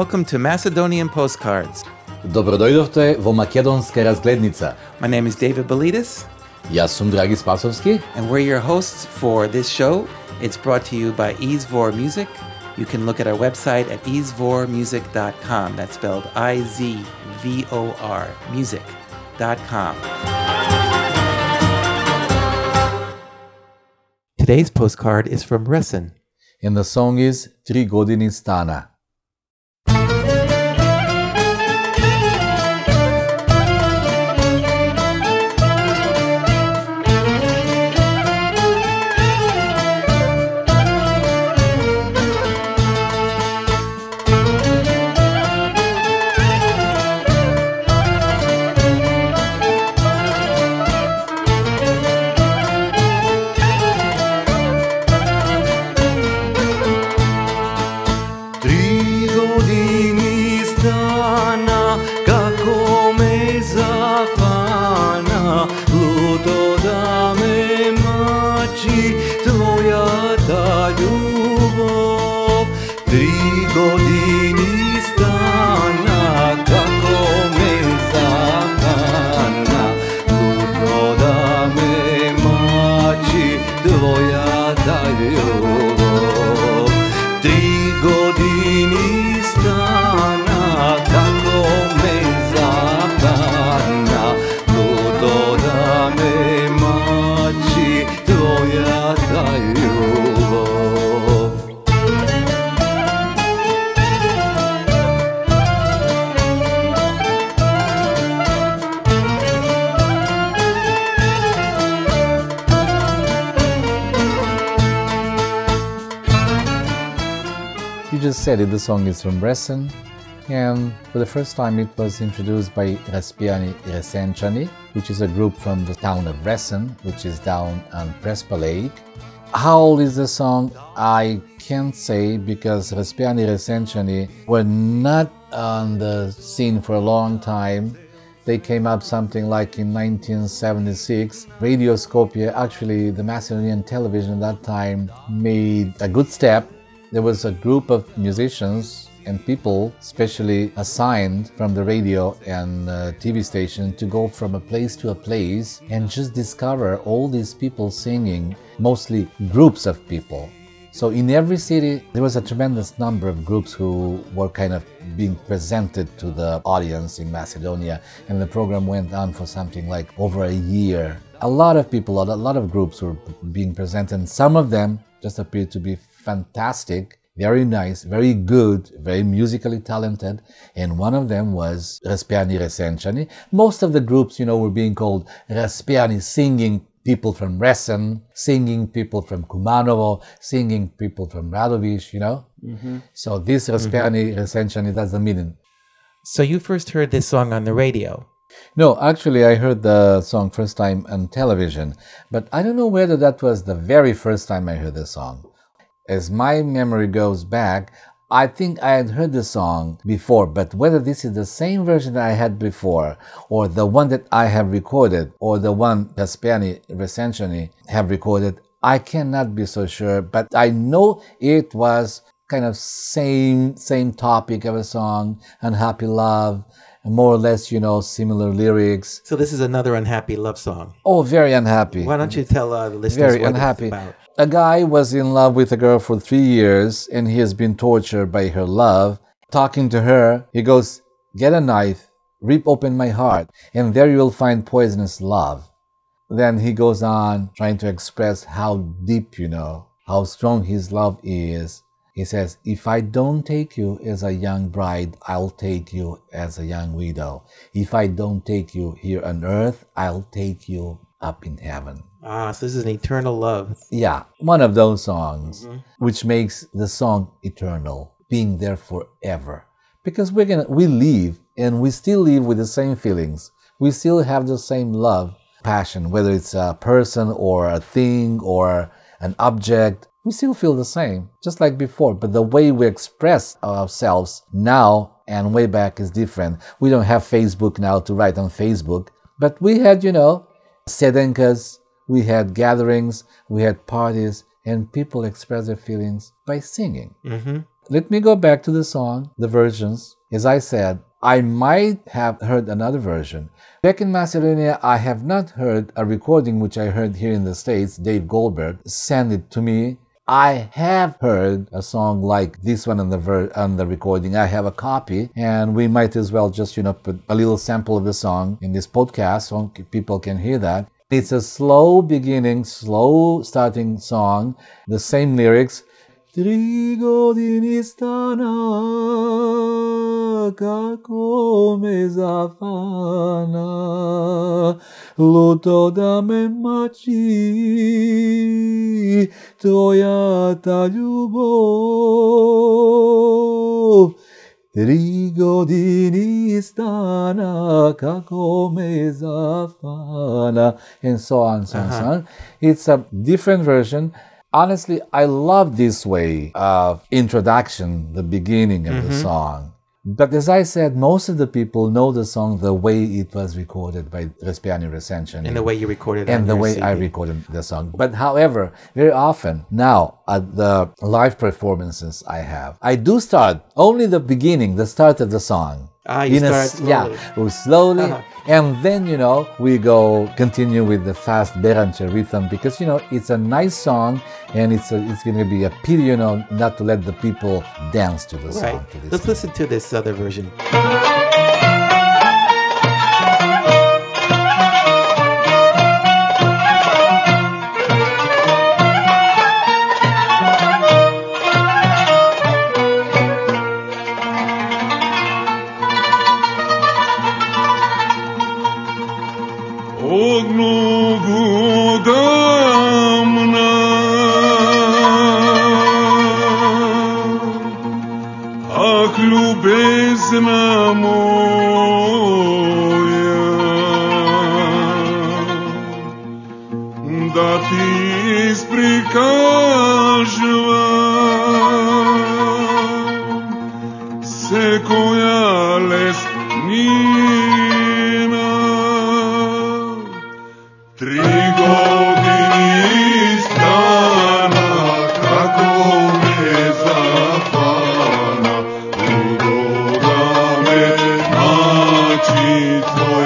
Welcome to Macedonian Postcards. Добродојдовте vo makedonska razglednica. My name is David Bilides. Јас сум Драги Спасовски. And we're your hosts for this show. It's brought to you by Izvor Music. You can look at our website at izvormusic.com. That's spelled I Z V O R music.com. Today's postcard is from Resen. And the song is Tri godini stana. Da me mači, tvoja ta ljubov. Tri godini stana, kako me zafana, luto da me mači, tvoja ta ljubov. Tri godini said it, the song is from Resen. And for the first time, it was introduced by Raspiani Resenchani, which is a group from the town of Resen, which is down on Prespa Lake. How old is the song? I can't say because Raspiani Resenchani were not on the scene for a long time. They came up something like in 1976. Radio Skopje, actually, the Macedonian television at that time, made a good step. There was a group of musicians and people specially assigned from the radio and uh, TV station to go from a place to a place and just discover all these people singing, mostly groups of people. So in every city, there was a tremendous number of groups who were kind of being presented to the audience in Macedonia, and the program went on for something like over a year. A lot of people, a lot of groups were being presented, and some of them just appeared to be fantastic, very nice, very good, very musically talented, and one of them was Raspiani Resenchani. Most of the groups, you know, were being called Raspiani, singing people from Resen, singing people from Kumanovo, singing people from Radovic, you know. Mm-hmm. So this mm-hmm. Raspiani Resenchani, that's the meaning. So you first heard this song on the radio. No, actually, I heard the song first time on television, but I don't know whether that was the very first time I heard the song. As my memory goes back, I think I had heard the song before, but whether this is the same version that I had before, or the one that I have recorded, or the one Raspiani Resenchani have recorded, I cannot be so sure, but I know it was kind of same same topic of a song, unhappy love, more or less, you know, similar lyrics. So this is another unhappy love song. Oh, very unhappy. Why don't you tell uh, the listeners Very what unhappy. about? A guy was in love with a girl for three years and he has been tortured by her love. Talking to her, he goes, Get a knife, rip open my heart, and there you will find poisonous love. Then he goes on trying to express how deep, you know, how strong his love is. He says, If I don't take you as a young bride, I'll take you as a young widow. If I don't take you here on earth, I'll take you up in heaven. Ah, so this is an eternal love. Yeah, one of those songs which makes the song eternal, being there forever. Because we're gonna we live and we still live with the same feelings. We still have the same love, passion, whether it's a person or a thing or an object. We still feel the same, just like before. But the way we express ourselves now and way back is different. We don't have Facebook now to write on Facebook, but we had, you know, sedenkas, we had gatherings, we had parties, and people express their feelings by singing. hmm let me go back to the song, the versions. As I said, I might have heard another version. Back in Macedonia, I have not heard a recording which I heard here in the States. Dave Goldberg sent it to me. I have heard a song like this one on the ver- on the recording. I have a copy, and we might as well just you know put a little sample of the song in this podcast so people can hear that. It's a slow beginning, slow starting song, the same lyrics. Trigo dinistana kako me zafana luto da me mači tvoja ta ljubov Tri godini stana kako me zafana and so on, so on, so on. It's a different version. Honestly, I love this way of introduction, the beginning of the mm-hmm. song. But as I said, most of the people know the song the way it was recorded by Raspiani Resenchani And the way you recorded it and the way I recorded the song. But however, very often now at the live performances I have, I do start only the beginning, the start of the song. Ah, you In a start s- Yeah, slowly. Uh-huh. and then you know we go continue with the fast Beranche rhythm because you know it's a nice song and it's a, it's going to be a pity you know not to let the people dance to the song. To this Let's listen to this other version. rejoice.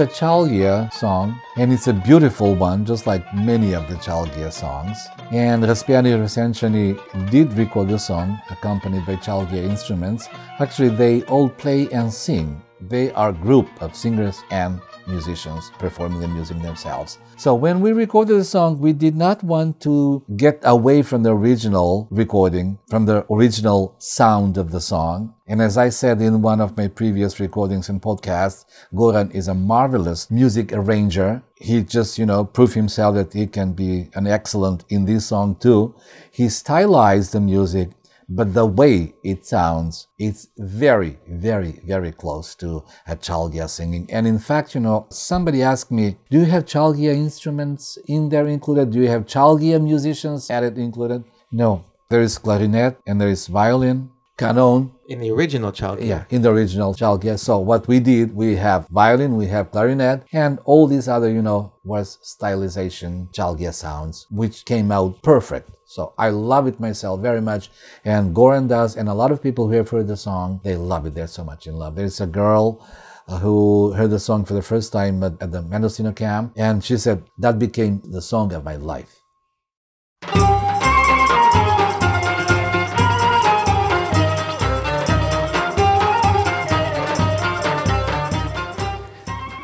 A Chalgia song, and it's a beautiful one, just like many of the Chalgia songs. And Raspiani Resenchani did record the song, accompanied by Chalgia instruments. Actually, they all play and sing. They are a group of singers and musicians performing the music themselves. So when we recorded the song, we did not want to get away from the original recording, from the original sound of the song. And as I said in one of my previous recordings and podcasts, Goran is a marvelous music arranger. He just, you know, proved himself that he can be an excellent in this song too. He stylized the music but the way it sounds, it's very, very, very close to a Chalgia singing. And in fact, you know, somebody asked me, do you have Chalgia instruments in there included? Do you have Chalgia musicians added included? No. There is clarinet and there is violin, canon, In the original child. yeah, in the original Chalgia. So what we did, we have violin, we have clarinet, and all these other, you know, was stylization Chalgia sounds, which came out perfect. So I love it myself very much, and Goran does, and a lot of people who have heard the song, they love it. They're so much in love. There's a girl uh, who heard the song for the first time at, at the Mendocino camp, and she said that became the song of my life.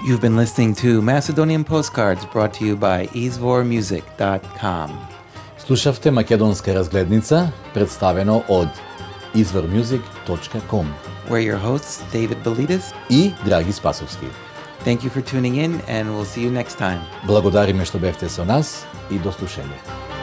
You've been listening to Macedonian Postcards brought to you by izvormusic.com. Слушавте Македонска разгледница, представено од izvormusic.com. We're your hosts, David Bilides и Драги Спасовски. Thank you for tuning in and we'll see you next time. Благодариме што бевте со нас и до слушање.